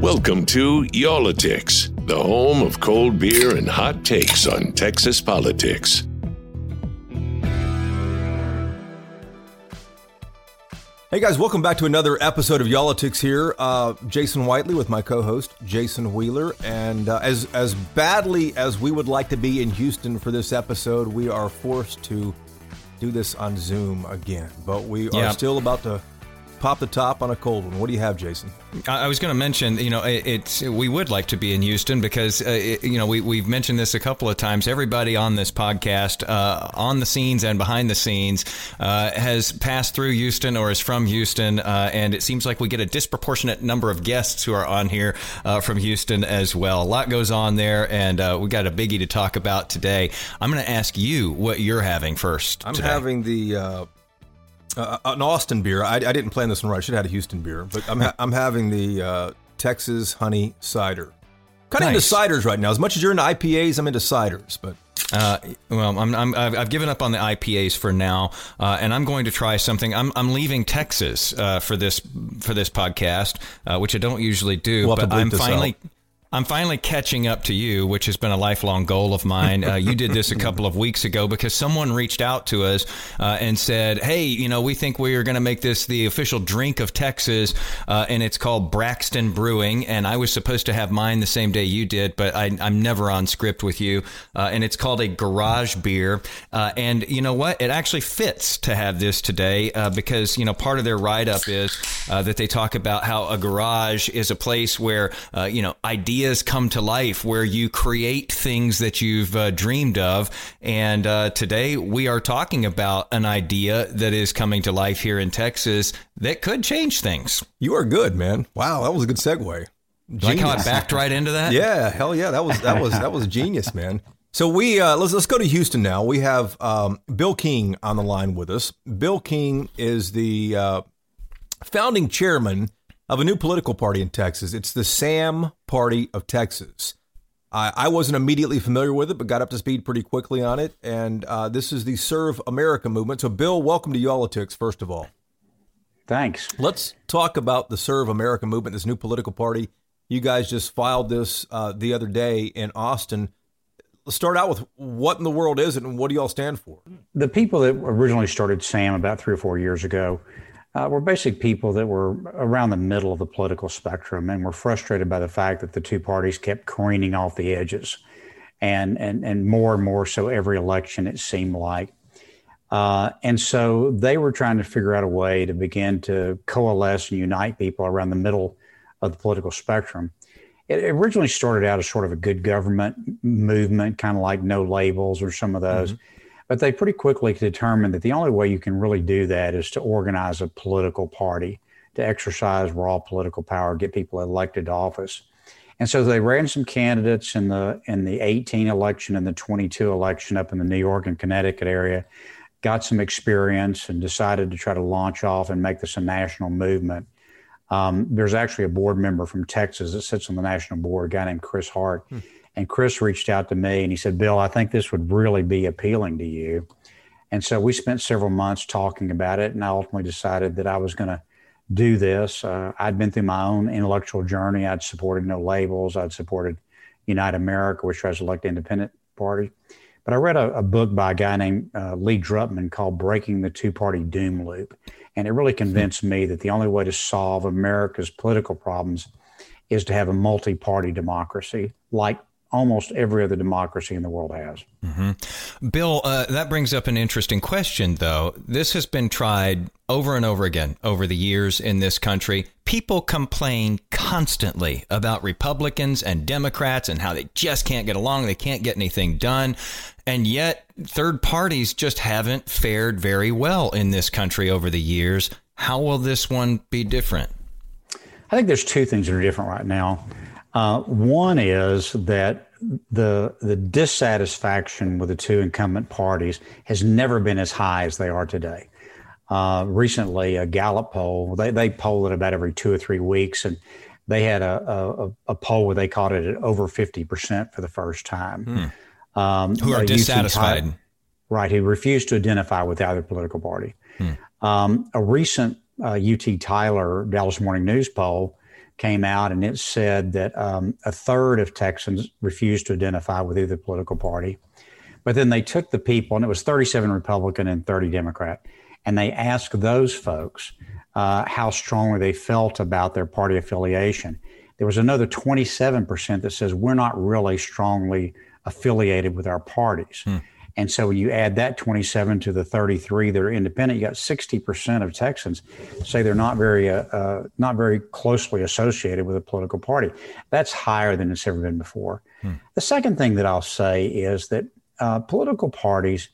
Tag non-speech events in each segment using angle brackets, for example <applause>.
Welcome to Y'all-itics, the home of cold beer and hot takes on Texas politics. Hey guys, welcome back to another episode of Y'all-itics here. Uh, Jason Whitely with my co-host Jason Wheeler, and uh, as as badly as we would like to be in Houston for this episode, we are forced to do this on Zoom again. But we Yeah. are still about to pop the top on a cold one. What do you have, Jason? I I was going to mention, you know, it, it's we would like to be in Houston because, uh, it, you know, we we've mentioned this a couple of times. Everybody on this podcast, uh, on the scenes and behind the scenes, uh, has passed through Houston or is from Houston, uh, and it seems like we get a disproportionate number of guests who are on here uh, from Houston as well. A lot goes on there, and uh, we got a biggie to talk about today. I'm going to ask you what you're having first. I'm today. having the uh, uh, an Austin beer. I, I didn't plan this one right. I should have had a Houston beer, but I'm ha- I'm having the uh, Texas Honey Cider. Kind of Nice. into ciders right now. As much as you're into IPAs, I'm into ciders. But Uh, well, I'm, I'm, I've, I've given up on the IPAs for now, uh, and I'm going to try something. I'm, I'm leaving Texas uh, for this for this podcast, uh, which I don't usually do. We'll but I'm finally. out. I'm finally catching up to you, which has been a lifelong goal of mine. Uh, you did this a couple of weeks ago because someone reached out to us uh, and said, "Hey, you know, we think we are going to make this the official drink of Texas, uh, and it's called Braxton Brewing." And I was supposed to have mine the same day you did, but I, I'm never on script with you. Uh, and it's called a garage beer. Uh, and you know what? It actually fits to have this today uh, because you know part of their write up is uh, that they talk about how a garage is a place where uh, you know ideas come to life, where you create things that you've uh, dreamed of. And uh, today we are talking about an idea that is coming to life here in Texas that could change things. you are good, man. Wow, that was a good segue. Like how I backed right into that. Yeah, hell yeah, that was that was that was genius, man. So we uh, let's let's go to Houston now. We have um, Bill King on the line with us. Bill King is the uh, founding chairman of a new political party in Texas. It's the Sam Party of Texas. I, I wasn't immediately familiar with it, but got up to speed pretty quickly on it. And uh, this is the Serve America movement. So, Bill, welcome to Y'all-itics, first of all. Thanks. Let's talk about the Serve America movement, this new political party. You guys just filed this uh, the other day in Austin. Let's start out with what in the world is it and what do y'all stand for? The people that originally started SAM about three or four years ago uh, were basically people that were around the middle of the political spectrum and were frustrated by the fact that the two parties kept careening off the edges. And, and, and more and more so every election, it seemed like. Uh, and so they were trying to figure out a way to begin to coalesce and unite people around the middle of the political spectrum. It originally started out as sort of a good government movement, kind of like no labels or some of those. But they pretty quickly determined that the only way you can really do that is to organize a political party, to exercise raw political power, get people elected to office. And so they ran some candidates in the in the 18 election and the 22 election up in the New York and Connecticut area, got some experience and decided to try to launch off and make this a national movement. Um, there's actually a board member from Texas that sits on the national board, a guy named Chris Hart. And Chris reached out to me and he said, Bill, I think this would really be appealing to you. And so we spent several months talking about it. And I ultimately decided that I was going to do this. Uh, I'd been through my own intellectual journey. I'd supported No Labels, I'd supported Unite America, which was elected independent party. But I read a, a book by a guy named uh, Lee Drutman called Breaking the Two Party Doom Loop. And it really convinced me that the only way to solve America's political problems is to have a multi party democracy like almost every other democracy in the world has. Bill, uh, that brings up an interesting question, though. This has been tried over and over again over the years in this country. People complain constantly about Republicans and Democrats and how they just can't get along, they can't get anything done. And yet, third parties just haven't fared very well in this country over the years. How will this one be different? I think there's two things that are different right now. Uh, one is that the the dissatisfaction with the two incumbent parties has never been as high as they are today. Uh, recently, a Gallup poll they they poll it about every two or three weeks, and they had a a, a poll where they caught it at over fifty percent for the first time. Hmm. Um, who are dissatisfied, right? Who refused to identify with either political party. Hmm. Um, a recent uh, UT Tyler Dallas Morning News poll came out and it said that um, a third of Texans refused to identify with either political party. But then they took the people, and it was 37 Republican and 30 Democrat, and they asked those folks uh, how strongly they felt about their party affiliation. There was another 27% that says we're not really strongly affiliated with our parties. Hmm. And so when you add that 27 to the 33 that are independent, you got 60% of Texans say they're not very uh, uh, not very closely associated with a political party. That's higher than it's ever been before. Hmm. The second thing that I'll say is that uh, political parties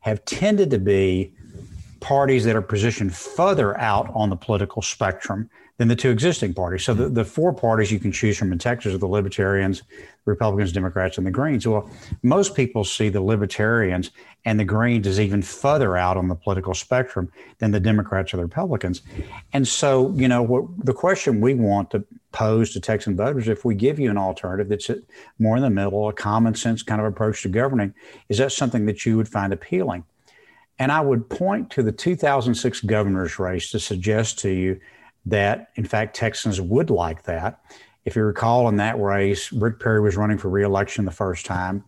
have tended to be parties that are positioned further out on the political spectrum than the two existing parties. So the, hmm. the four parties you can choose from in Texas are the Libertarians, Republicans, Democrats, and the Greens. Well, most people see the Libertarians and the Greens as even further out on the political spectrum than the Democrats or the Republicans. And so, you know, what the question we want to pose to Texan voters, if we give you an alternative that's more in the middle, a common sense kind of approach to governing, is that something that you would find appealing? And I would point to the 2006 governor's race to suggest to you that, in fact, Texans would like that. If you recall, in that race, Rick Perry was running for reelection the first time.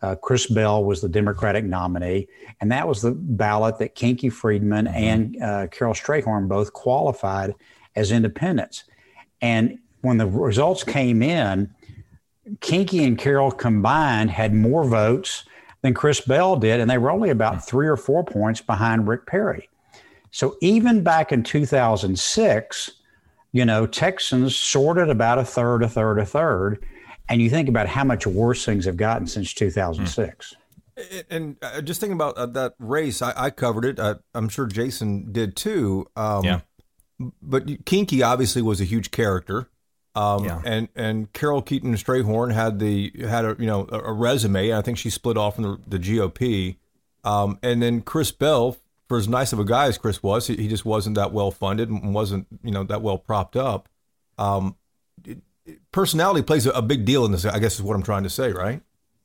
Uh, Chris Bell was the Democratic nominee, and that was the ballot that Kinky Friedman mm-hmm. and uh, Carol Strayhorn both qualified as independents. And when the results came in, Kinky and Carol combined had more votes than Chris Bell did, and they were only about three or four points behind Rick Perry. So even back in 2006, you know, Texans sorted about a third, a third, a third. And you think about how much worse things have gotten since 2006. And uh, just thinking about uh, that race, I, I covered it. I, am sure Jason did too. Um, yeah. But Kinky obviously was a huge character. Um, yeah. And and Carol Keaton Strayhorn had the had a you know a, a resume. I think she split off from the, the GOP. Um, and then Chris Bell for as nice of a guy as Chris was, he, he just wasn't that well funded and wasn't you know that well propped up. Um, it, personality plays a, a, big deal in this. I guess is what I'm trying to say, right?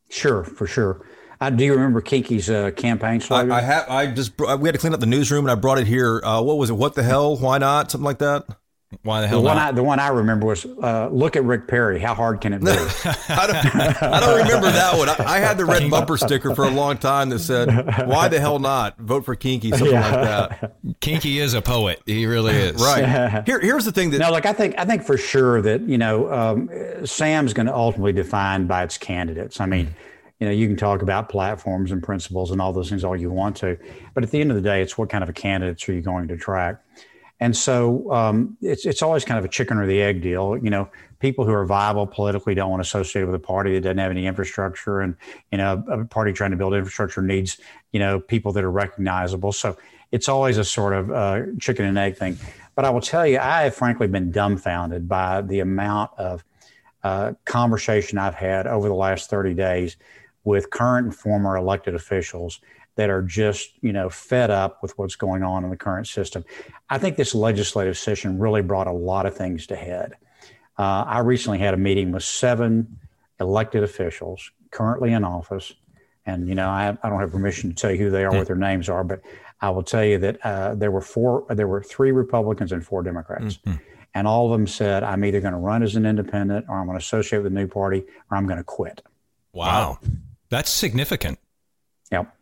Sure, for sure. Uh, do you remember Kinky's uh, campaign slogan? I, I have. I just we had to clean up the newsroom and I brought it here. Uh, what was it? What the hell? Why not? Something like that. Why the hell? The one, I, the one I remember was uh, look at Rick Perry. How hard can it be? <laughs> I, don't, I don't remember that one. I, I, had the red bumper sticker for a long time that said, "Why the hell not vote for Kinky?" Something yeah. like that. Kinky is a poet. He really is. right. <laughs> Here, here's the thing that no, like I think I think for sure that you know um, Sam's going to ultimately define by its candidates. I mean. You know, you can talk about platforms and principles and all those things all you want to, but at the end of the day, it's what kind of a candidates are you going to track? And so um, it's it's always kind of a chicken or the egg deal. You know, people who are viable politically don't want to associate with a party that doesn't have any infrastructure, and you know, a party trying to build infrastructure needs you know people that are recognizable. So it's always a sort of uh, chicken and egg thing. But I will tell you, I have frankly been dumbfounded by the amount of uh, conversation I've had over the last 30 days with current and former elected officials that are just you know fed up with what's going on in the current system. I think this legislative session really brought a lot of things to head. Uh, I recently had a meeting with seven elected officials currently in office, and you know I, I don't have permission to tell you who they are, mm. what their names are, but I will tell you that uh, there were four, there were three Republicans and four Democrats. Mm-hmm. And all of them said, I'm either going to run as an independent or I'm going to associate with the new party or I'm going to quit. Wow. That's significant. Yep.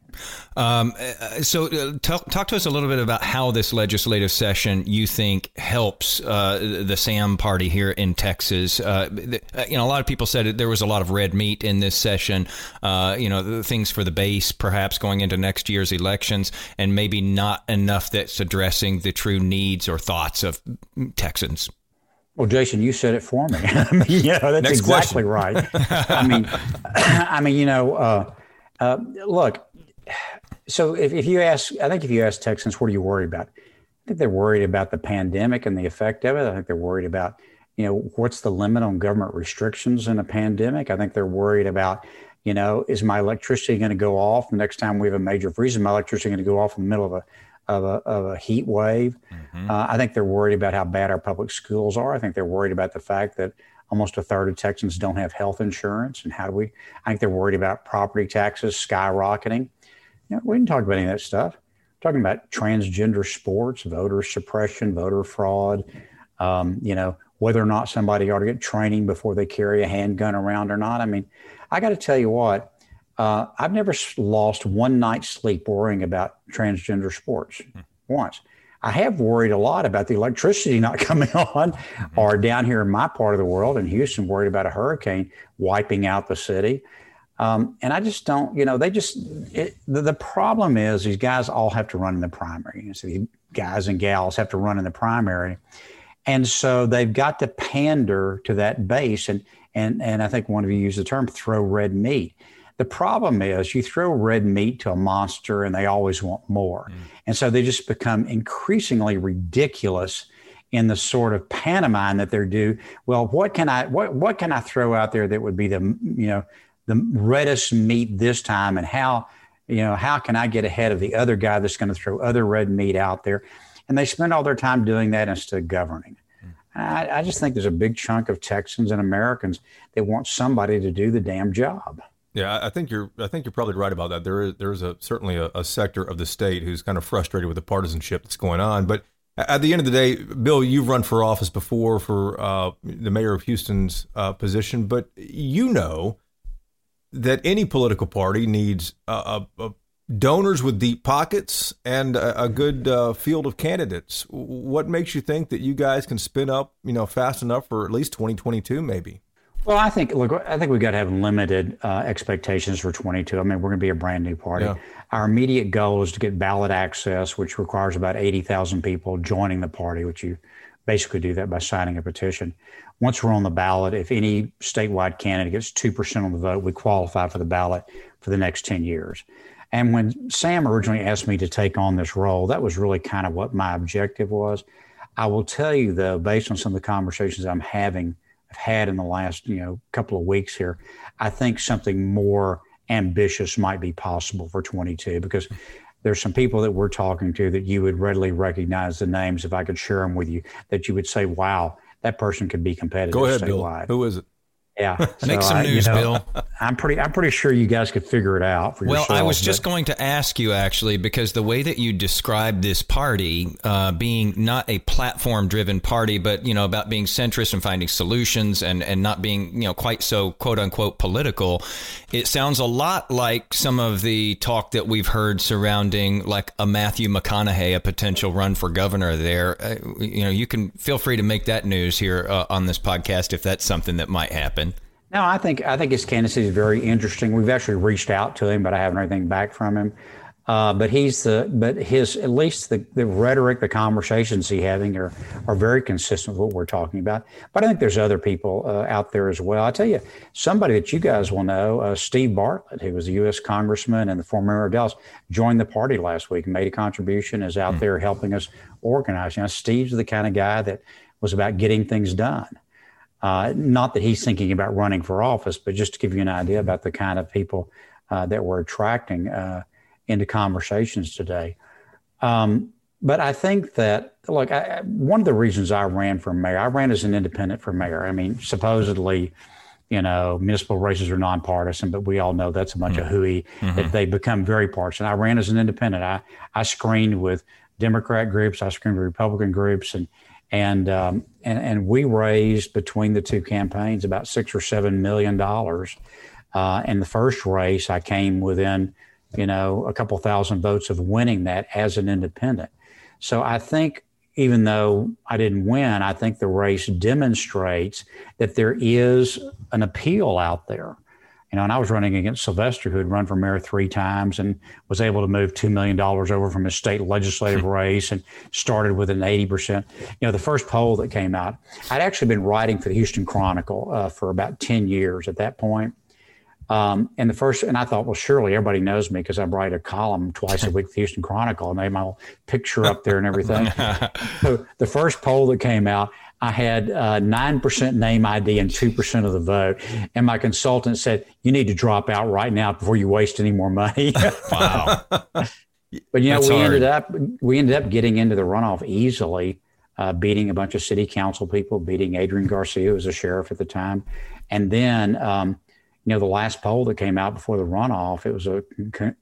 Um, uh, so, uh, talk, talk to us a little bit about how this legislative session you think helps uh, the SAM party here in Texas. Uh, uh, you know, a lot of people said there was a lot of red meat in this session. Uh, you know, things for the base, perhaps going into next year's elections, and maybe not enough that's addressing the true needs or thoughts of Texans. Well, Jason, you said it for me. I mean, yeah, that's <laughs> Next exactly question. right. I mean, I mean, you know, look so if, if you ask, I think if you ask Texans, what are you worried about? I think they're worried about the pandemic and the effect of it. I think they're worried about you know, what's the limit on government restrictions in a pandemic? I think they're worried about, you know, is my electricity going to go off the next time we have a major freeze? Is my electricity going to go off in the middle of a of a, of a heat wave? Mm-hmm. Uh, I think they're worried about how bad our public schools are. I think they're worried about the fact that almost a third of Texans don't have health insurance, and how do we? I think they're worried about property taxes skyrocketing. You know, we didn't talk about any of that stuff. We're talking about transgender sports, voter suppression, voter fraud. Um, you know, whether or not somebody ought to get training before they carry a handgun around or not. I mean, I got to tell you what, uh, I've never lost one night's sleep worrying about transgender sports mm-hmm. once. I have worried a lot about the electricity not <laughs> coming on, mm-hmm. or down here in my part of the world in Houston, worried about a hurricane wiping out the city. Um, and I just don't, you know, they just, it, the, the, problem is these guys all have to run in the primary. You so these guys and gals have to run in the primary. And so they've got to pander to that base. And, and, and I think one of you used the term throw red meat. The problem is you throw red meat to a monster and they always want more. Mm. And so they just become increasingly ridiculous in the sort of pantomime that they're due. Well, what can I what what can I throw out there that would be the you know the reddest meat this time and how you know how can I get ahead of the other guy that's going to throw other red meat out there? And they spend all their time doing that instead of governing. I, I just think there's a big chunk of Texans and Americans that want somebody to do the damn job. Yeah, I think you're. I think you're probably right about that. There is there is a certainly a, a, sector of the state who's kind of frustrated with the partisanship that's going on. But at the end of the day, Bill, you've run for office before for uh, the mayor of Houston's uh, position, but you know that any political party needs a, a, donors with deep pockets and a, good uh, field of candidates. What makes you think that you guys can spin up, you know, fast enough for at least 2022, maybe? Well, I think look, I think we've got to have limited uh, expectations for 22. I mean, we're going to be a brand new party. Yeah. Our immediate goal is to get ballot access, which requires about 80,000 people joining the party, which you basically do that by signing a petition. Once we're on the ballot, if any statewide candidate gets 2% on the vote, we qualify for the ballot for the next 10 years. And when Sam originally asked me to take on this role, that was really kind of what my objective was. I will tell you, though, based on some of the conversations I'm having I've had in the last you know couple of weeks here, I think something more ambitious might be possible for 22 because there's some people that we're talking to that you would readily recognize the names if I could share them with you that you would say, wow, that person could be competitive. Go ahead, statewide. Bill. Who is it? Yeah, <laughs> make so some I, news, you know, Bill. <laughs> I'm pretty. I'm pretty sure you guys could figure it out for well, yourself. Well, I was just going to ask you actually because the way that you described this party uh, being not a platform-driven party, but you know about being centrist and finding solutions and and not being you know quite so quote unquote political, it sounds a lot like some of the talk that we've heard surrounding like a Matthew McConaughey, a potential run for governor. There, uh, you know, you can feel free to make that news here uh, on this podcast if that's something that might happen. No, I think I think his candidacy is very interesting. We've actually reached out to him, but I haven't heard anything back from him. Uh, but he's the but his at least the, the rhetoric, the conversations he having are are very consistent with what we're talking about. But I think there's other people uh, out there as well. I tell you, somebody that you guys will know, uh, Steve Bartlett, who was a U.S. congressman and the former mayor of Dallas, joined the party last week, made a contribution, is out mm-hmm. there helping us organize. You know, Steve's the kind of guy that was about getting things done. Uh, not that he's thinking about running for office, but just to give you an idea about the kind of people uh, that we're attracting uh, into conversations today. Um, but I think that, look, I, one of the reasons I ran for mayor, I ran as an independent for mayor. I mean, supposedly, you know, municipal races are nonpartisan, but we all know that's a bunch mm-hmm. of hooey, mm-hmm. that they become very partisan. I ran as an independent. I, I screened with Democrat groups, I screened with Republican groups, and and um, and and we raised between the two campaigns about six or seven million dollars. Uh, in the first race, I came within, you know, a couple thousand votes of winning that as an independent. So I think even though I didn't win, I think the race demonstrates that there is an appeal out there you know, and I was running against Sylvester, who had run for mayor three times and was able to move $2 million over from his state legislative race and started with an 80%. You know, the first poll that came out, I'd actually been writing for the Houston Chronicle uh, for about 10 years at that point. Um, and the first, and I thought, well, surely everybody knows me because I write a column twice a <laughs> week, for the Houston Chronicle, and they have my picture up there and everything. <laughs> so the first poll that came out, I had uh, nine percent name ID and two percent of the vote, and my consultant said, "You need to drop out right now before you waste any more money." <laughs> wow. but you know, That's we hard. ended up we ended up getting into the runoff easily, uh, beating a bunch of city council people, beating Adrian Garcia, who was a sheriff at the time, and then. Um, you know, the last poll that came out before the runoff, it was a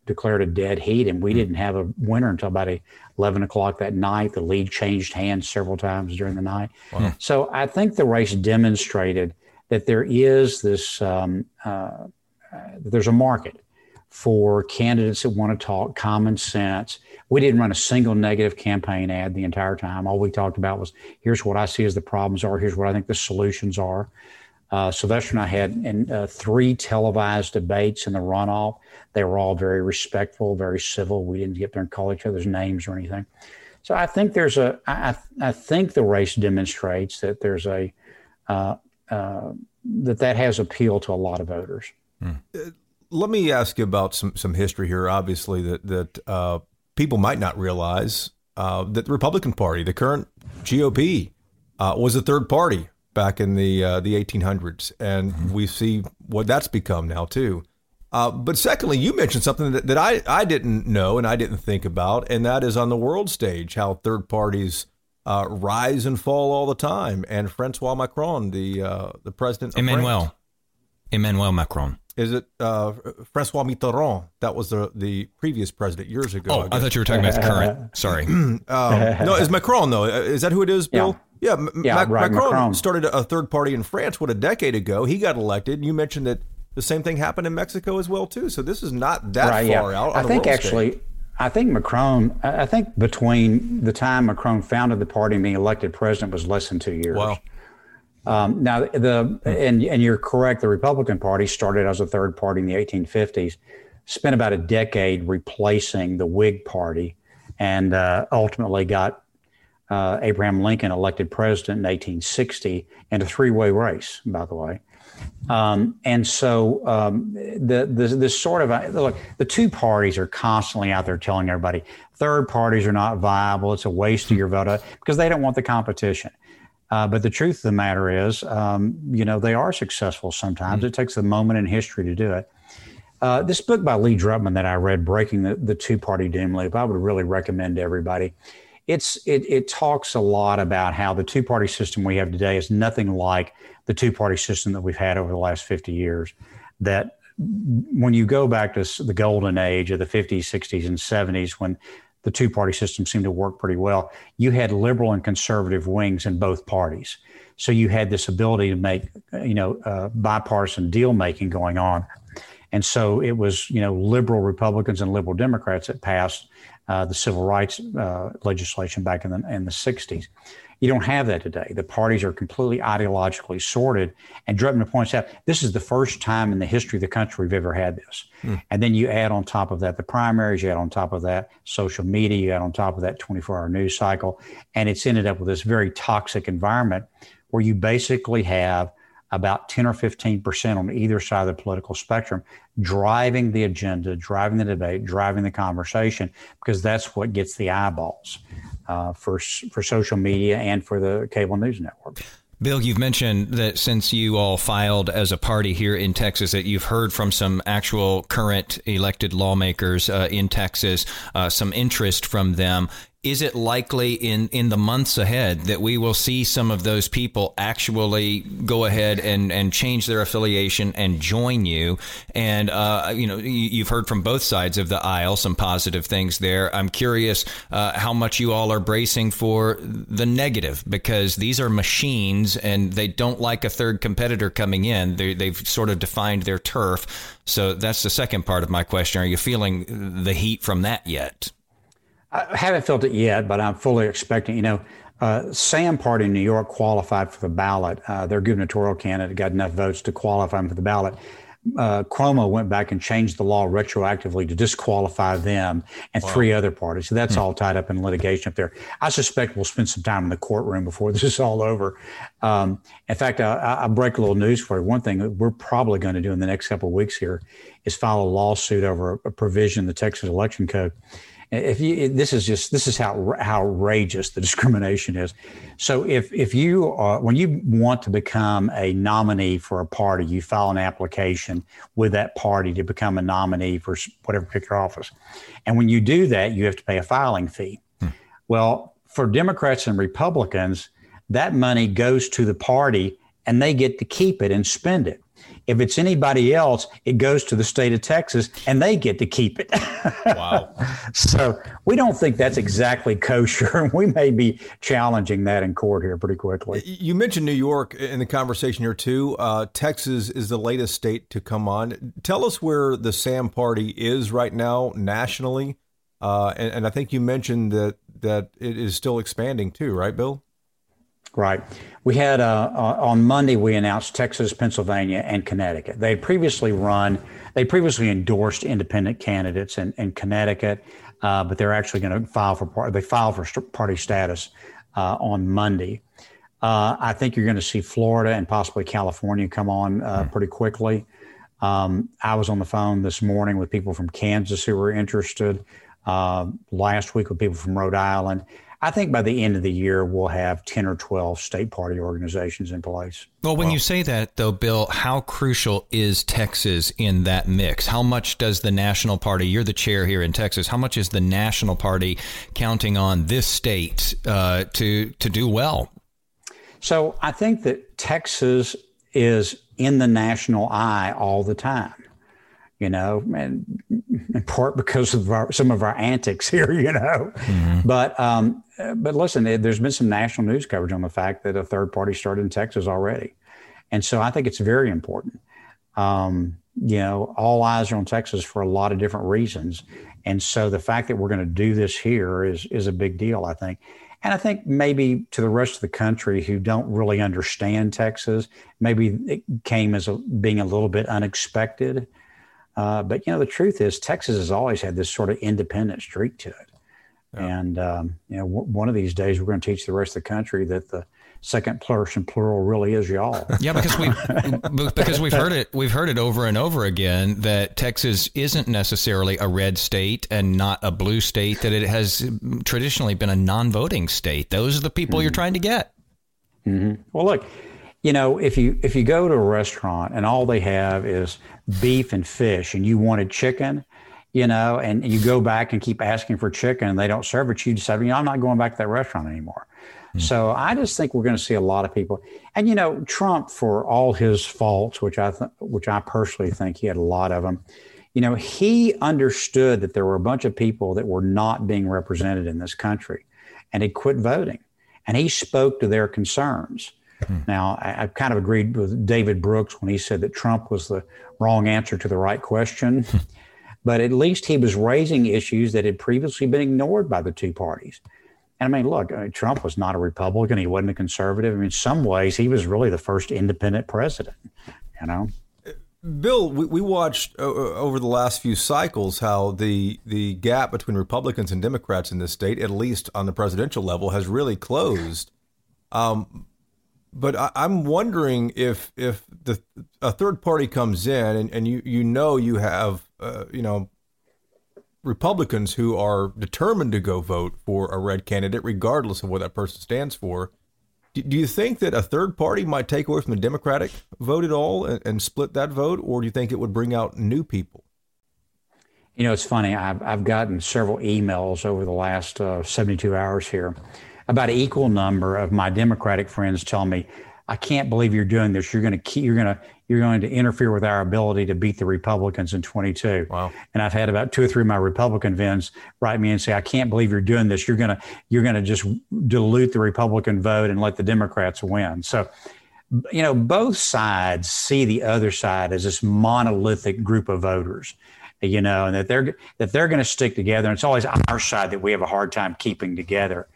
declared a dead heat, and we didn't have a winner until about 11 o'clock that night. The lead changed hands several times during the night. Wow. So I think the race demonstrated that there is this, um, uh, there's a market for candidates that want to talk common sense. We didn't run a single negative campaign ad the entire time. All we talked about was here's what I see as the problems are, here's what I think the solutions are. Uh, Sylvester and I had in, uh, three televised debates in the runoff. They were all very respectful, very civil. We didn't get there and call each other's names or anything. So I think there's a. I, I think the race demonstrates that there's a uh, uh that that has appeal to a lot of voters. Hmm. Uh, let me ask you about some some history here. Obviously, that that uh, people might not realize that the Republican Party, the current GOP, was a third party back in the uh, the 1800s, and mm-hmm. we see what that's become now too. Uh, but secondly, you mentioned something that, that I, I didn't know and I didn't think about, and that is on the world stage how third parties uh, rise and fall all the time. And Francois Macron, the uh, the president, of Emmanuel, France, Emmanuel Macron. Is it uh, Francois Mitterrand? That was the the previous president years ago. Oh, I, I thought you were talking about the current. Sorry. <clears throat> um, no, is Macron though? Is that who it is, Bill? Yeah. Yeah, Mac- right, Macron, Macron, started a third party in France, what, a decade ago. He got elected. You mentioned that the same thing happened in Mexico as well, too. So this is not that right, far yeah. out. I think actually. I think Macron, I think between the time Macron founded the party and being elected president was less than two years. Wow. Um, now, the and and you're correct. The Republican Party started as a third party in the 1850s, spent about a decade replacing the Whig Party, and uh, ultimately got uh, Abraham Lincoln elected president in 1860 in a three way race, by the way. Um, and so um, the, the this sort of look, the two parties are constantly out there telling everybody third parties are not viable. It's a waste of your vote because they don't want the competition. Uh, but the truth of the matter is, um, you know, they are successful sometimes. Mm-hmm. It takes a moment in history to do it. Uh, this book by Lee Drutman that I read, Breaking the, the Two Party Doom Loop, I would really recommend to everybody it's it, it talks a lot about how the two party system we have today is nothing like the two party system that we've had over the last 50 years. That when you go back to the golden age of the 50s, 60s, and 70s, when the two party system seemed to work pretty well, you had liberal and conservative wings in both parties. So you had this ability to make, you know, uh, bipartisan deal making going on. And so it was, you know, liberal Republicans and liberal Democrats that passed uh, the civil rights uh, legislation back in the, in the 60s. You don't have that today. The parties are completely ideologically sorted. And Drutman points out this is the first time in the history of the country we've ever had this. Mm. And then you add on top of that the primaries, you add on top of that social media, you add on top of that 24 hour news cycle. And it's ended up with this very toxic environment where you basically have about 10 or 15% on either side of the political spectrum driving the agenda, driving the debate, driving the conversation, because that's what gets the eyeballs uh, for, for social media and for the cable news network. Bill, you've mentioned that since you all filed as a party here in Texas, that you've heard from some actual current elected lawmakers uh, in Texas, uh, some interest from them is it likely in, in the months ahead that we will see some of those people actually go ahead and, and change their affiliation and join you? And, uh, you know, you've heard from both sides of the aisle some positive things there. I'm curious uh, how much you all are bracing for the negative because these are machines and they don't like a third competitor coming in. They, they've sort of defined their turf. So that's the second part of my question. Are you feeling the heat from that yet? I haven't felt it yet, but I'm fully expecting. You know, uh, Sam Party in New York qualified for the ballot. Uh, their gubernatorial candidate got enough votes to qualify him for the ballot. Uh, Cuomo went back and changed the law retroactively to disqualify them and wow. three other parties. So that's hmm. all tied up in litigation up there. I suspect we'll spend some time in the courtroom before <laughs> this is all over. Um, in fact, I, will break a little news for you. One thing that we're probably going to do in the next couple of weeks here is file a lawsuit over a, a provision in the Texas Election Code if you this is just this is how how outrageous the discrimination is. So if if you are when you want to become a nominee for a party you file an application with that party to become a nominee for whatever particular office. And when you do that you have to pay a filing fee. Hmm. well for democrats and republicans that money goes to the party and they get to keep it and spend it if it's anybody else, it goes to the state of Texas and they get to keep it. <laughs> wow. so we don't think that's exactly kosher. <laughs> We may be challenging that in court here pretty quickly. You mentioned New York in the conversation here, too. Uh, Texas is the latest state to come on. Tell us where the SAM party is right now nationally. Uh, and, and I think you mentioned that, that it is still expanding, too, right, Bill? Right. We had uh, uh, on Monday we announced Texas, Pennsylvania, and Connecticut. They had previously run, they previously endorsed independent candidates in, in Connecticut, uh, but they're actually going to file for part. They filed for party status uh, on Monday. Uh, I think you're going to see Florida and possibly California come on mm. pretty quickly. Um, I was on the phone this morning with people from Kansas who were interested. last week with people from Rhode Island. I think by the end of the year, we'll have 10 or 12 state party organizations in place. Well, when well, you say that, though, Bill, how crucial is Texas in that mix? How much does the National Party, you're the chair here in Texas, how much is the National Party counting on this state uh, to, to do well? So I think that Texas is in the national eye all the time you know, and in part because of our, some of our antics <laughs> here, you know. Mm-hmm. But um, but listen, there's been some national news coverage on the fact that a third party started in Texas already, and so I think it's very important. Um, you know, all eyes are on Texas for a lot of different reasons, and so the fact that we're going to do this here is is a big deal, I think. And I think maybe to the rest of the country who don't really understand Texas, maybe it came as a, being a little bit unexpected uh, but you know, the truth is, Texas has always had this sort of independent streak to it. Yeah. And um, you know, w- one of these days, we're going to teach the rest of the country that the second person plural really is y'all. <laughs> Yeah, because we <laughs> because we've heard it we've heard it over and over again that Texas isn't necessarily a red state and not a blue state. That it has traditionally been a non-voting state. Those are the people mm-hmm. you're trying to get. Mm-hmm. Well, look, you know, if you if you go to a restaurant and all they have is beef and fish, and you wanted chicken, you know, and you go back and keep asking for chicken, and they don't serve it, you decide, you know, I'm not going back to that restaurant anymore. Mm-hmm. So I just think we're going to see a lot of people, and you know, Trump for all his faults, which I th- which I personally think he had a lot of them. You know, he understood that there were a bunch of people that were not being represented in this country, and he quit voting, and he spoke to their concerns. Hmm. Now, I, I, kind of agreed with David Brooks when he said that Trump was the wrong answer to the right question. Hmm. but at least he was raising issues that had previously been ignored by the two parties. And I mean, look, I mean, Trump was not a Republican. He wasn't a conservative. I mean, in some ways, he was really the first independent president, you know? Bill, we, we watched uh, uh over the last few cycles how the the gap between Republicans and Democrats in this state, at least on the presidential level, has really closed. Um, but I, am wondering if if the a third party comes in and, and you you know you have uh, you know Republicans who are determined to go vote for a red candidate regardless of what that person stands for. Do, do you think that a third party might take away from the Democratic vote at all and, and split that vote, or do you think it would bring out new people? You know, it's funny. I've, I've gotten several emails over the last uh, 72 hours here about an equal number of my Democratic friends tell me, I can't believe you're doing this. You're going to keep, you're going to, you're going to interfere with our ability to beat the Republicans in 22. Wow. And I've had about two or three of my Republican friends write me and say, I can't believe you're doing this. You're going to, you're going to just dilute the Republican vote and let the Democrats win. So, you know, both sides see the other side as this monolithic group of voters you know, and that they're that they're going to stick together. And it's always our side that we have a hard time keeping together.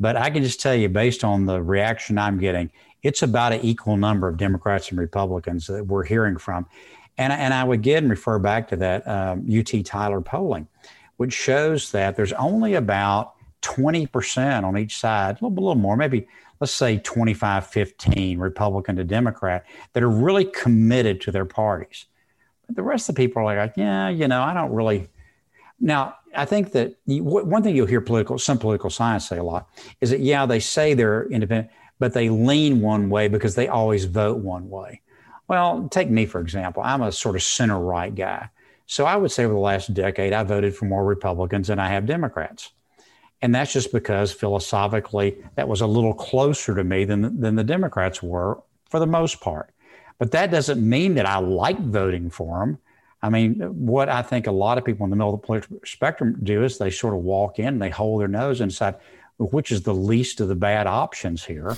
But I can just tell you, based on the reaction I'm getting, it's about an equal number of Democrats and Republicans that we're hearing from. And, and I would again refer back to that um, UT Tyler polling, which shows that there's only about 20% on each side, a little, a little more, maybe let's say 25 15 Republican to Democrat, that are really committed to their parties. But the rest of the people are like, yeah, you know, I don't really Now, I think that you, one thing you'll hear political, some political science say a lot is that, yeah, they say they're independent, but they lean one way because they always vote one way. Well, take me, for example. I'm a sort of center right guy. So I would say over the last decade, I voted for more Republicans than I have Democrats. And that's just because philosophically, that was a little closer to me than, than the Democrats were for the most part. But that doesn't mean that I like voting for them. I mean, what I think a lot of people in the middle of the political spectrum do is they sort of walk in, they hold their nose and decide which is the least of the bad options here.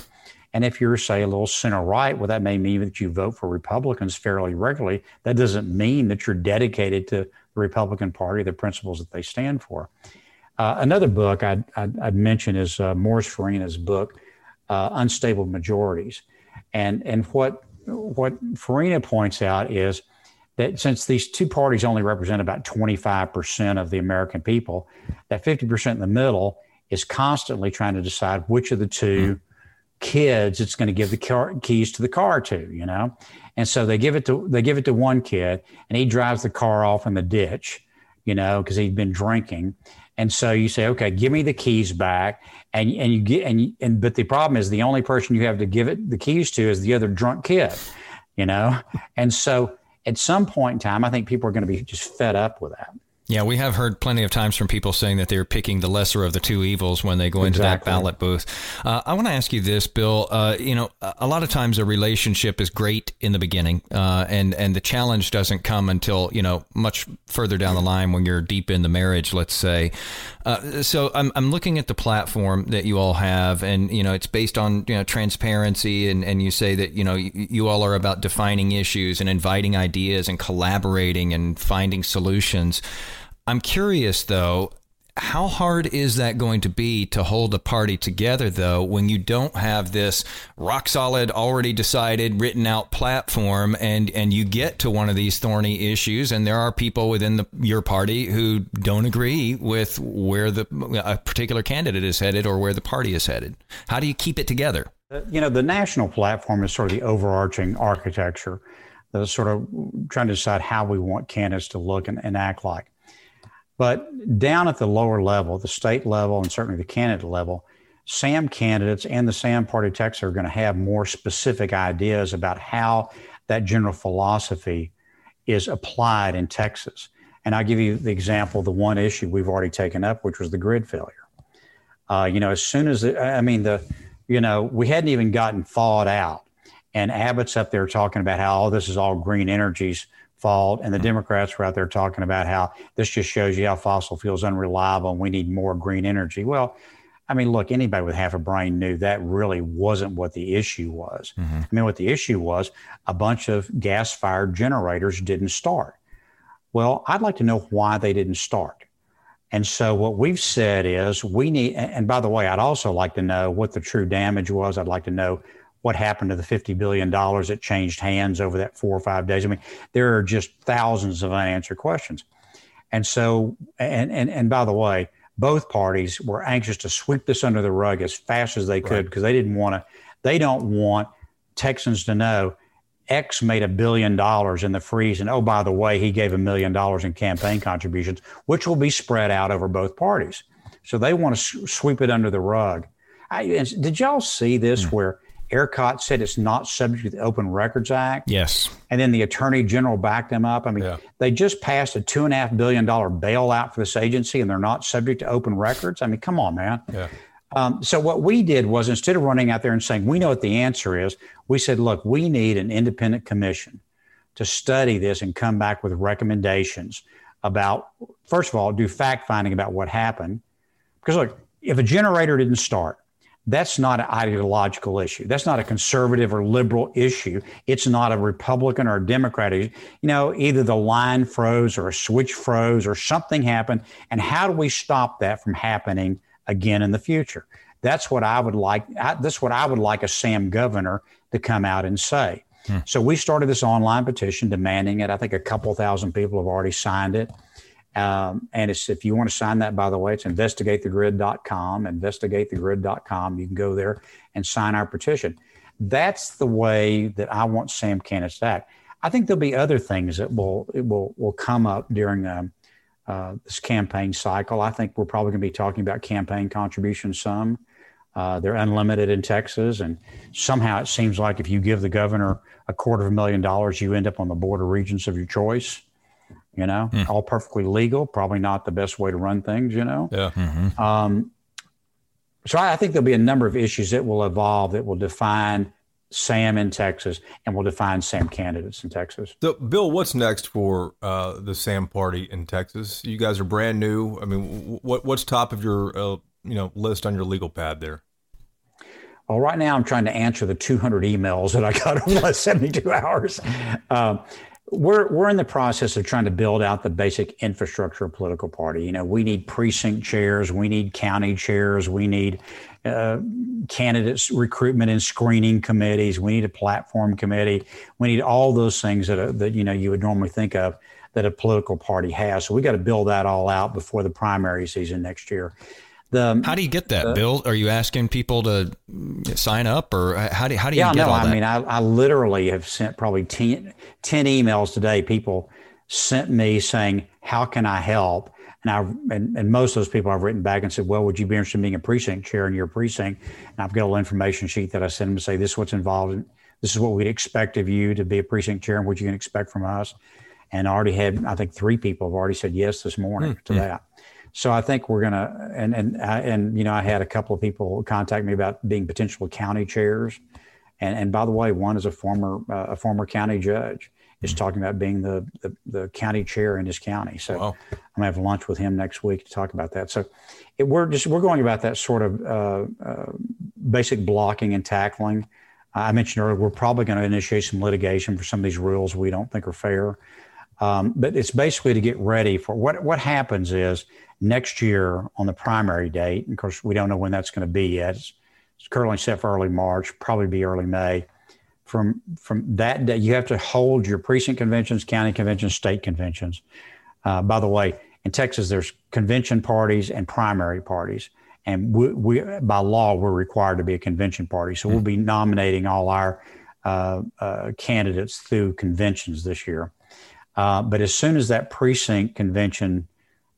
And if you're, say, a little center right, well, that may mean that you vote for Republicans fairly regularly. That doesn't mean that you're dedicated to the Republican Party, the principles that they stand for. Uh, another book I'd, I'd, I'd mention is uh, Morris Fiorina's book, uh, Unstable Majorities. And, and what, what Farina points out is that since these two parties only represent about 25% of the American people, that 50% in the middle is constantly trying to decide which of the 2 mm-hmm. kids it's going to give the car, keys to the car to, you know? And so they give it to they give it to one kid and he drives the car off in the ditch, you know, because he'd been drinking. And so you say, okay, give me the keys back. And, and you get, and, and, but the problem is the only person you have to give it the keys to is the other drunk kid, you know? And so at some point in time, I think people are going to be just fed up with that. Yeah, we have heard plenty of times from people saying that they're picking the lesser of the two evils when they go into exactly. that ballot booth. Uh, I want to ask you this, Bill. Uh, you know, a lot of times a relationship is great in the beginning, uh, and and the challenge doesn't come until you know much further down the line when you're deep in the marriage, let's say. Uh, so I'm I'm looking at the platform that you all have, and you know it's based on you know transparency, and and you say that you know you, you all are about defining issues and inviting ideas and collaborating and finding solutions. I'm curious though, how hard is that going to be to hold a party together though when you don't have this rock solid already decided written out platform and and you get to one of these thorny issues and there are people within the, your party who don't agree with where the a particular candidate is headed or where the party is headed? How do you keep it together? Uh, you know the national platform is sort of the overarching architecture that's sort of trying to decide how we want candidates to look and, and act like but down at the lower level, the state level, and certainly the candidate level, SAM candidates and the SAM Party Texas are going to have more specific ideas about how that general philosophy is applied in Texas. And I'll give you the example, the one issue we've already taken up, which was the grid failure. Uh, you know, as soon as, the, I mean, the, you know, we hadn't even gotten thawed out. And Abbott's up there talking about how, oh, this is all green energies fault. And the Democrats were out there talking about how this just shows you how fossil fuels unreliable and we need more green energy. Well, I mean, look, anybody with half a brain knew that really wasn't what the issue was. Mm-hmm. I mean, what the issue was a bunch of gas fired generators didn't start. Well, I'd like to know why they didn't start. And so what we've said is we need, and by the way, I'd also like to know what the true damage was. I'd like to know what happened to the $50 billion that changed hands over that four or five days. I mean, there are just thousands of unanswered questions. And so, and, and, and by the way, both parties were anxious to sweep this under the rug as fast as they could because right. they didn't want to, they don't want Texans to know X made a billion dollars in the freeze. And oh, by the way, he gave a million dollars in campaign contributions, which will be spread out over both parties. So they want to sweep it under the rug. I, did y'all see this mm. where ERCOT said it's not subject to the Open Records Act. Yes. And then the Attorney General backed them up. I mean, yeah. they just passed a two and a half billion dollar bailout for this agency, and they're not subject to open records. I mean, come on, man. Yeah. Um, so what we did was instead of running out there and saying we know what the answer is, we said, look, we need an independent commission to study this and come back with recommendations about, first of all, do fact finding about what happened. Because look, if a generator didn't start, that's not an ideological issue. That's not a conservative or liberal issue. It's not a Republican or a Democrat issue. You know, either the line froze or a switch froze or something happened. And how do we stop that from happening again in the future? That's what I would like. I, that's what I would like a Sam governor to come out and say. Hmm. So we started this online petition demanding it. I think a couple thousand people have already signed it. Um, and it's, if you want to sign that, by the way, it's investigatethegrid.com, investigatethegrid.com. You can go there and sign our petition. That's the way that I want Sam Candidates to act. I think there'll be other things that will will will come up during um, uh, this campaign cycle. I think we're probably going to be talking about campaign contributions some. Uh, they're unlimited in Texas, and somehow it seems like if you give the governor a quarter of a million dollars, you end up on the board of regents of your choice. You know, mm. all perfectly legal. Probably not the best way to run things. You know. Yeah. Mm-hmm. Um, so I, I think there'll be a number of issues that will evolve that will define Sam in Texas, and will define Sam candidates in Texas. So, Bill, what's next for uh, the Sam party in Texas? You guys are brand new. I mean, what what's top of your uh, you know list on your legal pad there? Well, right now I'm trying to answer the 200 emails that I got over the last 72 hours. Um, we're we're in the process of trying to build out the basic infrastructure of political party. You know, we need precinct chairs, we need county chairs, we need uh, candidates recruitment and screening committees. We need a platform committee. We need all those things that uh, that you know you would normally think of that a political party has. So we got to build that all out before the primary season next year. The, how do you get that, uh, Bill? Are you asking people to sign up, or how do how do you yeah, get no, all I that? mean, I, I literally have sent probably 10, 10 emails today. People sent me saying, "How can I help?" And I and, and most of those people I've written back and said, well, would you be interested in being a precinct chair in your precinct? And I've got a little information sheet that I send them to say, this is what's involved. In, this is what we'd expect of you to be a precinct chair and what you can expect from us. And I already had, I think three people have already said yes this morning mm-hmm. to that. So I think we're gonna, and and I, and you know, I had a couple of people contact me about being potential county chairs, and and by the way, one is a former uh, a former county judge, is talking about being the, the, the county chair in his county. So wow. I'm gonna have lunch with him next week to talk about that. So it, we're just we're going about that sort of uh, uh, basic blocking and tackling. I mentioned earlier we're probably going to initiate some litigation for some of these rules we don't think are fair. Um, but it's basically to get ready for what what happens is next year on the primary date. And of course, we don't know when that's going to be yet. It's, it's currently set for early March, probably be early May from from that day, you have to hold your precinct conventions, county conventions, state conventions. Uh, by the way, in Texas, there's convention parties and primary parties, and we, we, by law we're required to be a convention party. So we'll be nominating all our uh, uh, candidates through conventions this year. Uh, but as soon as that precinct convention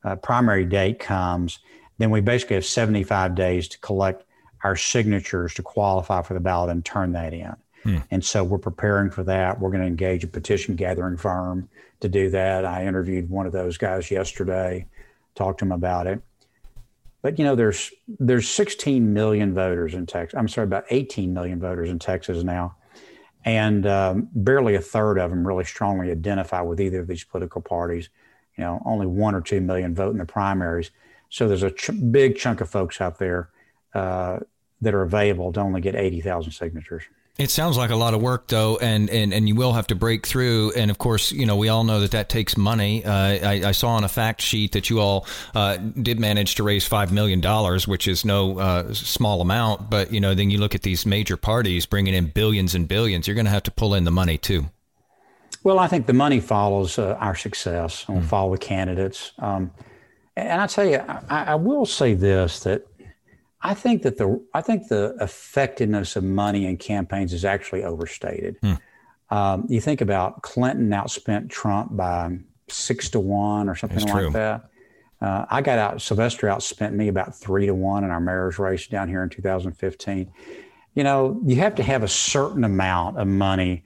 uh, primary date comes, then we basically have 75 days to collect our signatures to qualify for the ballot and turn that in. Hmm. And so we're preparing for that. We're going to engage a petition gathering firm to do that. I interviewed one of those guys yesterday, talked to him about it. But you know, there's there's 16 million voters in Texas. I'm sorry, about 18 million voters in Texas now, and um, barely a third of them really strongly identify with either of these political parties. You know, only one or two million vote in the primaries. So there's a ch- big chunk of folks out there uh, that are available to only get 80,000 signatures. It sounds like a lot of work, though, and, and, and you will have to break through. And of course, you know, we all know that that takes money. Uh, I, I, saw on a fact sheet that you all uh, did manage to raise $5 million, which is no uh, small amount. But, you know, then you look at these major parties bringing in billions and billions, you're going to have to pull in the money, too. Well, I think the money follows uh, our success and will mm. follow the candidates. Um, and I tell you, I, I will say this that I think that the I think the effectiveness of money in campaigns is actually overstated. Hmm. Um, you think about Clinton outspent Trump by six to one or something That's like true. that. Uh, I got out. Sylvester outspent me about three to one in our mayor's race down here in 2015. You know, you have to have a certain amount of money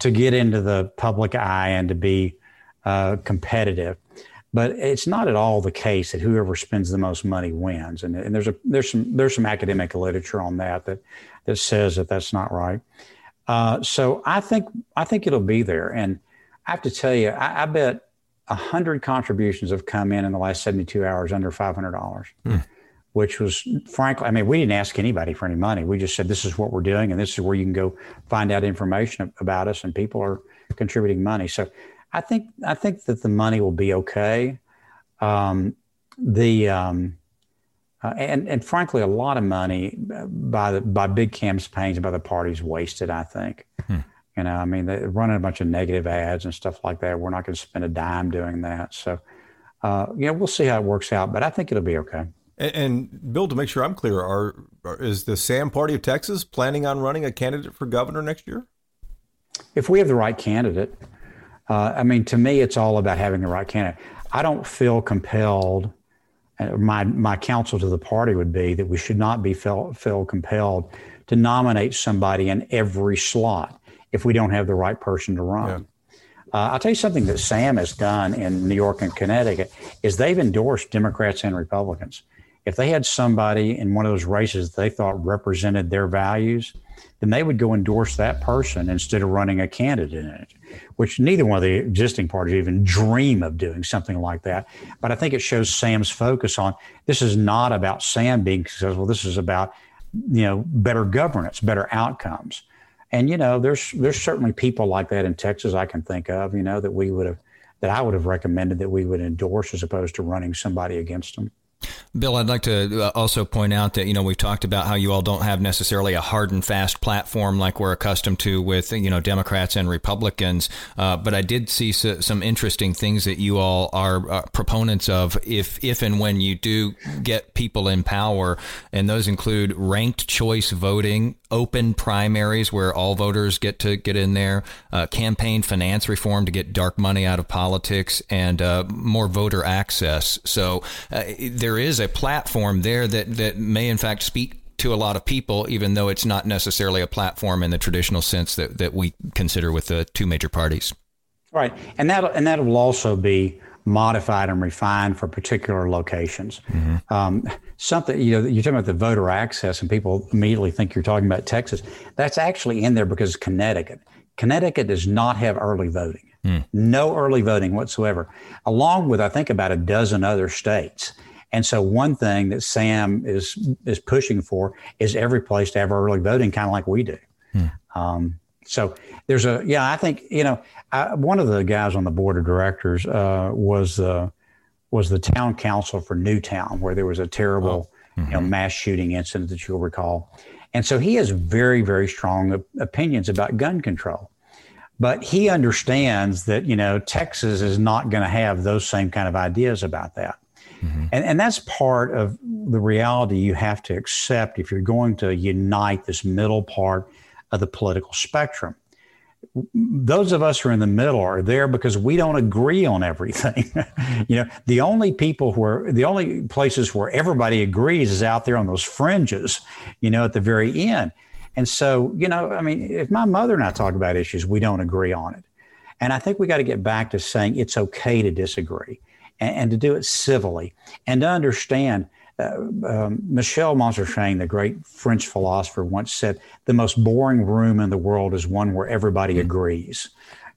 to get into the public eye and to be uh, competitive. But it's not at all the case that whoever spends the most money wins. And, and there's a there's some there's some academic literature on that that that says that that's not right. Uh, so I think I think it'll be there. And I have to tell you, I, I bet hundred contributions have come in in the last 72 hours under $500. Hmm. Which was frankly, I mean, we didn't ask anybody for any money. We just said, this is what we're doing, and this is where you can go find out information about us, and people are contributing money. So I think I think that the money will be okay. Um, the um, uh, and and frankly, a lot of money by the by big campaigns by the parties wasted. I think. Hmm. You know, I mean, they're running a bunch of negative ads and stuff like that. We're not going to spend a dime doing that. So, uh, you know, we'll see how it works out, but I think it'll be okay. And, and Bill, to make sure I'm clear, are, are is the Sam Party of Texas planning on running a candidate for governor next year? If we have the right candidate, uh, I mean, to me, it's all about having the right candidate. I don't feel compelled. My my counsel to the party would be that we should not be feel, feel compelled to nominate somebody in every slot if we don't have the right person to run. Yeah. Uh, I'll tell you something that Sam has done in New York and Connecticut is they've endorsed Democrats and Republicans. If they had somebody in one of those races that they thought represented their values, then they would go endorse that person instead of running a candidate in it, which neither one of the existing parties even dream of doing something like that. But I think it shows Sam's focus on this is not about Sam being successful. This is about you know better governance, better outcomes. And you know, there's there's certainly people like that in Texas I can think of. You know that we would have that I would have recommended that we would endorse as opposed to running somebody against them. Bill, I'd like to uh, also point out that you know we've talked about how you all don't have necessarily a hard and fast platform like we're accustomed to with you know Democrats and Republicans, uh, but I did see some interesting things that you all are uh, proponents of. If if and when you do get people in power, and those include ranked choice voting, open primaries where all voters get to get in there, uh, campaign finance reform to get dark money out of politics, and uh, more voter access. So uh, there is a platform there that that may in fact speak to a lot of people, even though it's not necessarily a platform in the traditional sense that, that we consider with the two major parties. Right, and that and that will also be modified and refined for particular locations. Mm-hmm. Um, something you know, you're talking about the voter access, and people immediately think you're talking about Texas. That's actually in there because Connecticut. Connecticut does not have early voting, mm. no early voting whatsoever, along with I think about a dozen other states. And so one thing that Sam is is pushing for is every place to have early voting, kind of like we do. Hmm. Um, so there's a yeah, I think you know I, one of the guys on the board of directors uh, was uh, was the town council for Newtown, where there was a terrible oh. mm-hmm. you know, mass shooting incident that you'll recall. And so he has very very strong opinions about gun control. But he understands that you know Texas is not going to have those same kind of ideas about that. Mm-hmm. And, and that's part of the reality you have to accept if you're going to unite this middle part of the political spectrum. Those of us who are in the middle are there because we don't agree on everything. <laughs> you know, the only people where the only places where everybody agrees is out there on those fringes, you know, at the very end. And so, you know, I mean, if my mother and I talk about issues, we don't agree on it. And I think we got to get back to saying it's okay to disagree and, and to do it civilly and to understand. Uh, um, Michel Montaigne, the great French philosopher, once said, "The most boring room in the world is one where everybody mm-hmm. agrees."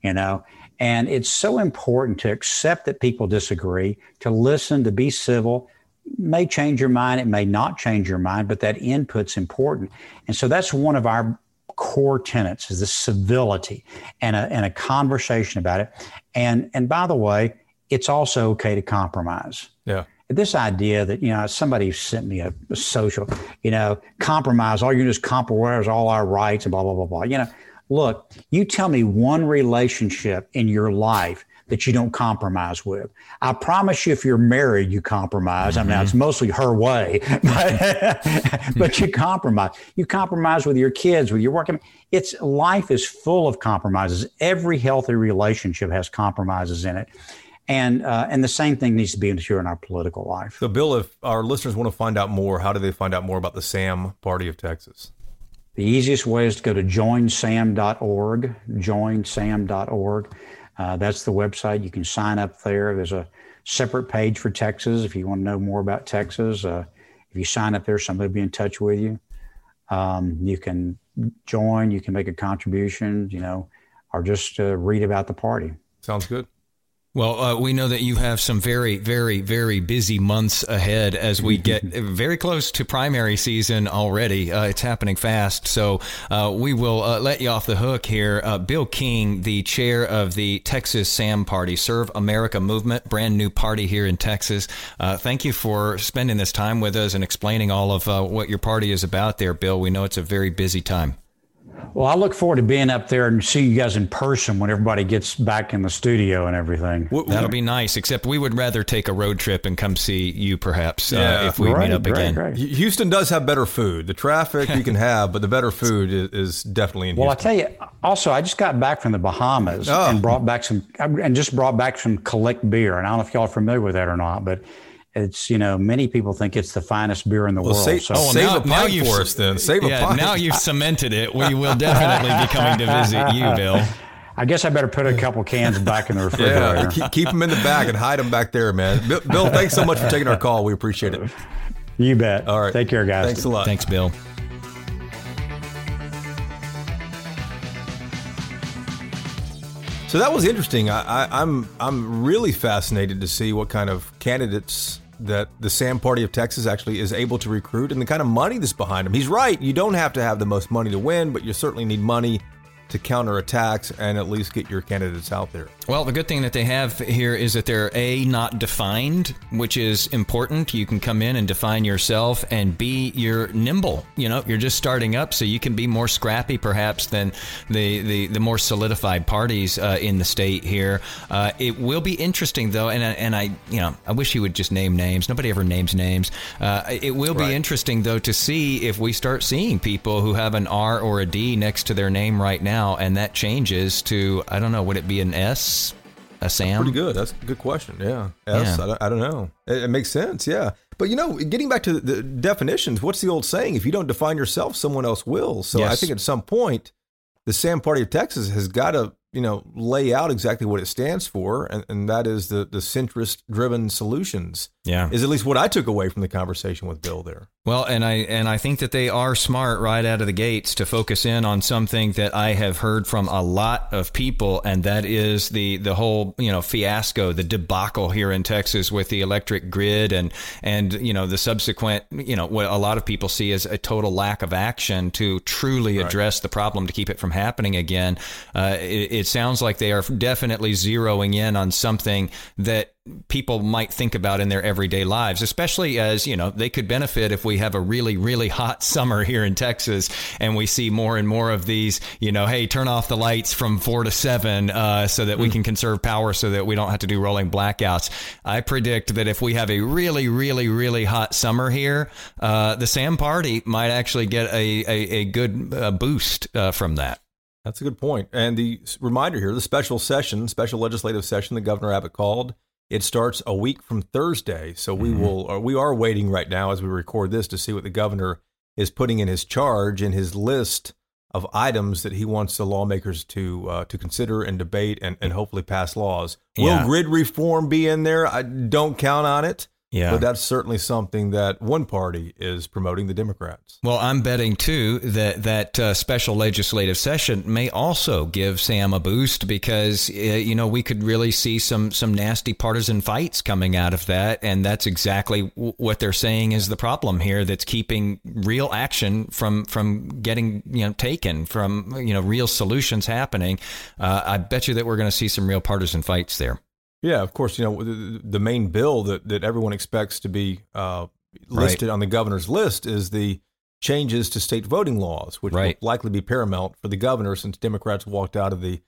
You know, and it's so important to accept that people disagree, to listen, to be civil. may change your mind, it may not change your mind, but that input's important. And so that's one of our core tenets is the civility and a, and a conversation about it. And and by the way, it's also okay to compromise. Yeah. This idea that, you know, somebody sent me a, a social, you know, compromise, all you do is compromise all our rights and blah, blah, blah, blah. You know, look, you tell me one relationship in your life that you don't compromise with. I promise you, if you're married, you compromise. Mm-hmm. I mean, it's mostly her way, <laughs> but, <laughs> but you compromise. You compromise with your kids, with your work. I mean, it's life is full of compromises. Every healthy relationship has compromises in it and uh, and the same thing needs to be true in our political life. So, Bill, if our listeners want to find out more, how do they find out more about the SAM Party of Texas? The easiest way is to go to joinsam.org. Joinsam.org. Uh, that's the website. You can sign up there. There's a separate page for Texas if you want to know more about Texas. Uh, if you sign up there, somebody will be in touch with you. Um, you can join. You can make a contribution. You know, or just uh, read about the party. Sounds good. Well, uh, we know that you have some very, very, very busy months ahead as we <laughs> get very close to primary season already. Uh, it's happening fast. So uh, we will uh, let you off the hook here. Uh, Bill King, the chair of the Texas SAM Party, Serve America Movement, brand new party here in Texas. Uh, thank you for spending this time with us and explaining all of what your party is about there, Bill. We know it's a very busy time. Well, I look forward to being up there and see you guys in person when everybody gets back in the studio and everything. That'll be nice. Except we would rather take a road trip and come see you, perhaps, uh, yeah. uh, if we right, meet up again. Right. Houston does have better food. The traffic you can <laughs> have, but the better food is, is definitely in. Houston. Well, Houston. I tell you, Also, I just got back from the Bahamas Oh. and brought back some, and just brought back some Kalik beer. And I don't know if y'all are familiar with that or not, but it's you know many people think it's the finest beer in the Well, world. save, so Oh, save now- a now pint you've- for us then. Save a yeah, pint. now you've cemented it. We will definitely be coming to visit you, <laughs> Bill. I guess I better put a couple cans back in the <laughs> yeah, refrigerator. keep, keep them in the back and hide them back there, man. Bill, Bill, thanks so much for taking our call. We appreciate it. You bet. All right. Take care, guys. Thanks a lot. Thanks, Bill. So that was interesting. I, I, I'm I'm really fascinated to see what kind of candidates that the Sam Party of Texas actually is able to recruit and the kind of money that's behind him. He's right. You don't have to have the most money to win, but you certainly need money to counter attacks and at least get your candidates out there. Well, the good thing that they have here is that they're A, not defined, which is important. You can come in and define yourself, and B, you're nimble. You know, you're just starting up, so you can be more scrappy perhaps than the, the, the more solidified parties uh, in the state here. Uh, it will be interesting, though, and, I- and I, you know, I wish he would just name names. Nobody ever names names. Uh, it will be Right. interesting, though, to see if we start seeing people who have an R or a D next to their name right now, and that changes to, I don't know, would it be an S? A Sam? Pretty good. That's a good question. Yeah. Yes. Yeah. I, don't, I don't know. It, it makes sense. Yeah. But you know, getting back to the definitions, what's the old saying? If you don't define yourself, someone else will. So I think at some point, the Sam Party of Texas has got to, you know, lay out exactly what it stands for, and, and that is the the centrist driven solutions. Yeah. Is at least what I took away from the conversation with Bill there. Well, and I and I think that they are smart right out of the gates to focus in on something that I have heard from a lot of people, and that is the the whole you know fiasco, the debacle here in Texas with the electric grid, and and you know the subsequent you know what a lot of people see as a total lack of action to truly address the problem to keep it from happening again. Uh, it, it sounds like they are definitely zeroing in on something that people might think about in their everyday lives, especially as, you know, they could benefit if we have a really, really hot <laughs> summer here in Texas and we see more and more of these, you know, hey, turn off the lights from four to seven uh, so that we can conserve power so that we don't have to do rolling blackouts. I predict that if we have a really, really, really hot summer here, uh, the Sam Party might actually get a, a, a good uh, boost uh, from that. That's a good point. And the reminder here, the special session, special legislative session that Governor Abbott called, it starts a week from Thursday. So we will, or we are waiting right now as we record this to see what the governor is putting in his charge in his list of items that he wants the lawmakers to uh, to consider and debate and, and hopefully pass laws. Yeah. Will grid reform be in there? I don't count on it. Yeah. But that's certainly something that one party is promoting, the Democrats. Well, I'm betting too that that uh, special legislative session may also give Sam a boost because uh, you know we could really see some some nasty partisan fights coming out of that, and that's exactly w- what they're saying is the problem here that's keeping real action from from getting you know taken from you know real solutions happening. Uh, I bet you that we're going to see some real partisan fights there. Yeah, of course. You know the, the main bill that, that everyone expects to be uh, listed on the governor's list is the changes to state voting laws, which Right. will likely be paramount for the governor since Democrats walked out of the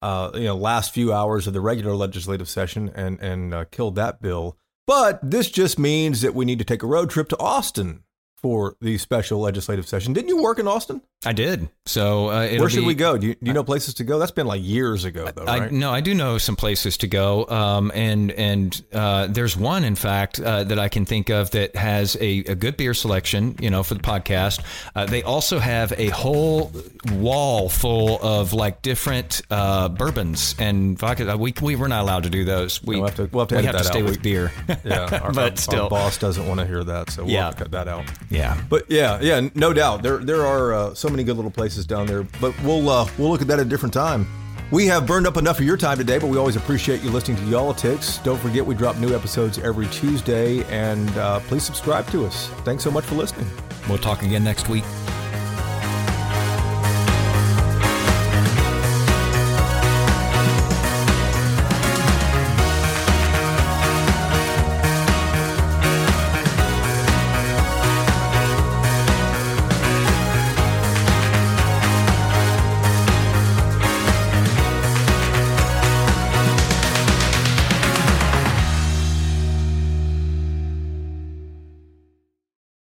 uh, you know last few hours of the regular legislative session and and uh, killed that bill. But this just means that we need to take a road trip to Austin for the special legislative session. Didn't you work in Austin? I did. So uh, Where should be- we go? Do you, do you know places to go? That's been like years ago, though, I, right? no, I do know some places to go, um, and and uh, there's one, in fact, uh, that I can think of that has a, a good beer selection, you know, for the podcast. Uh, they also have a whole wall full of like different uh, bourbons and vodka. Uh, We we were not allowed to do those. We we'll have to- we'll have to we have to stay out. with We- beer. <laughs> Yeah, our, <laughs> But our- still. our boss doesn't want to hear that, so we'll Yeah. have to cut that out. yeah. But yeah, yeah, no doubt there there are uh, many good little places down there. But we'll uh, we'll look at that at a different time. We have burned up enough of your time today, but we always appreciate you listening to Y'all-itics. Don't forget we drop new episodes every Tuesday, and uh, please subscribe to us. Thanks so much for listening. We'll talk again next week.